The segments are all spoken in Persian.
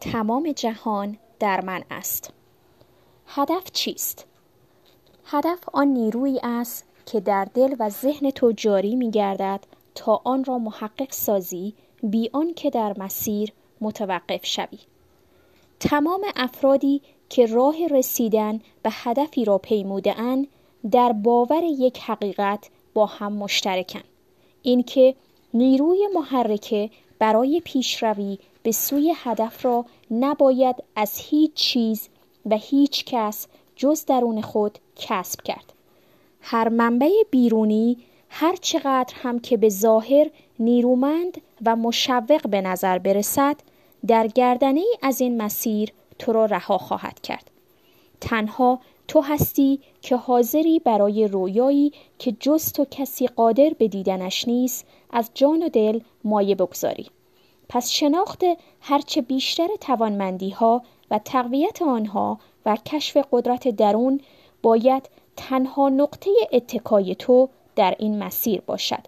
تمام جهان در من است. هدف چیست؟ هدف آن نیرویی است که در دل و ذهن تو جاری می گردد تا آن را محقق سازی بی که در مسیر متوقف شوی. تمام افرادی که راه رسیدن به هدفی را پیموده اند در باور یک حقیقت با هم مشترکن اینکه نیروی محرکه برای پیشروی به سوی هدف را نباید از هیچ چیز و هیچ کس جز درون خود کسب کرد. هر منبع بیرونی هر چقدر هم که به ظاهر نیرومند و مشوق به نظر برسد در گردنه ای از این مسیر تو را رها خواهد کرد. تنها تو هستی که حاضری برای رویایی که جز تو کسی قادر به دیدنش نیست از جان و دل مایه بگذاری. پس شناخت هرچه بیشتر توانمندی ها و تقویت آنها و کشف قدرت درون باید تنها نقطه اتکای تو در این مسیر باشد.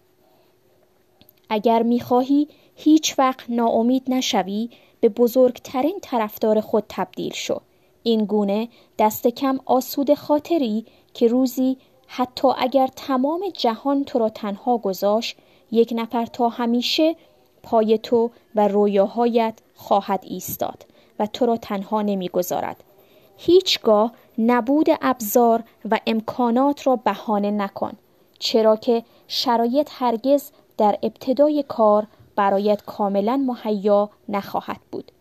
اگر می‌خواهی هیچ وقت ناامید نشوی به بزرگترین طرفدار خود تبدیل شو. این گونه دست کم آسود خاطری که روزی حتی اگر تمام جهان تو را تنها گذاشت یک نفر تا همیشه پای تو و رویاهایت خواهد ایستاد و تو را تنها نمی‌گذارد. هیچگاه نبود ابزار و امکانات را بهانه نکن چرا که شرایط هرگز در ابتدای کار برایت کاملا مهیا نخواهد بود.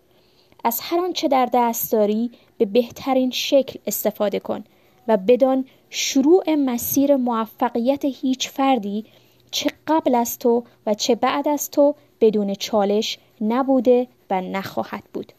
از هر آنچه در دست داری به بهترین شکل استفاده کن و بدان شروع مسیر موفقیت هیچ فردی چه قبل از تو و چه بعد از تو بدون چالش نبوده و نخواهد بود.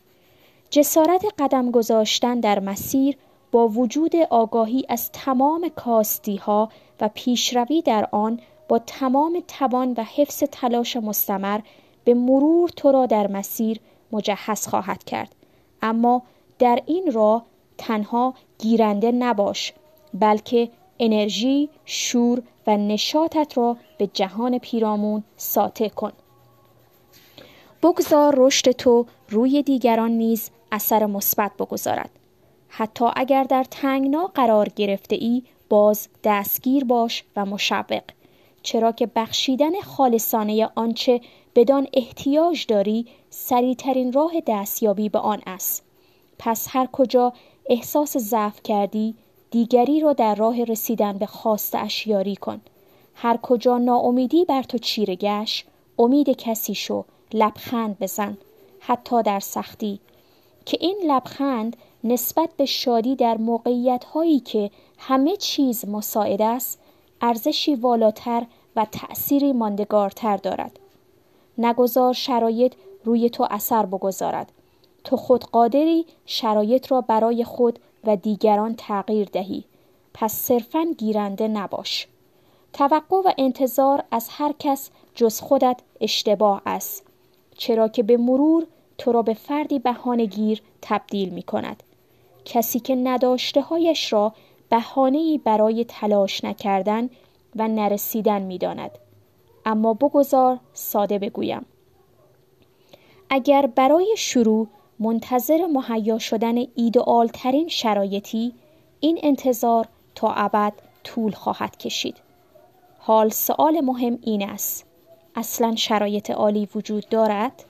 جسارت قدم گذاشتن در مسیر با وجود آگاهی از تمام کاستی ها و پیشروی در آن با تمام توان و حفظ تلاش مستمر به مرور تو را در مسیر مجهز خواهد کرد. اما در این راه تنها گیرنده نباش بلکه انرژی، شور و نشاطت را به جهان پیرامون ساطع کن. بگذار رشد تو روی دیگران نیز اثر مثبت بگذارد. حتی اگر در تنگنا قرار گرفته ای باز دستگیر باش و مشوق. چرا که بخشیدن خالصانه آنچه بدان احتیاج داری سریعترین راه دستیابی به آن است. پس هر کجا احساس ضعف کردی دیگری را در راه رسیدن به خواست اشیاری کن. هر کجا ناامیدی بر تو چیره گشت امید کسی شو لبخند بزن حتی در سختی. که این لبخند نسبت به شادی در موقعیت هایی که همه چیز مساعد است ارزشی والاتر و تأثیری ماندگارتر دارد. نگذار شرایط روی تو اثر بگذارد. تو خود قادری شرایط را برای خود و دیگران تغییر دهی. پس صرفا گیرنده نباش. توقع و انتظار از هر کس جز خودت اشتباه است. چرا که به مرور تو را به فردی بهانهگیر تبدیل می کند. کسی که نداشته هایش را بهانه‌ای برای تلاش نکردن و نرسیدن می‌داند اما بگذار ساده بگویم. اگر برای شروع منتظر مهیا شدن ایدئال ترین شرایطی این انتظار تا ابد طول خواهد کشید. حال سوال مهم این است. اصلا شرایط عالی وجود دارد؟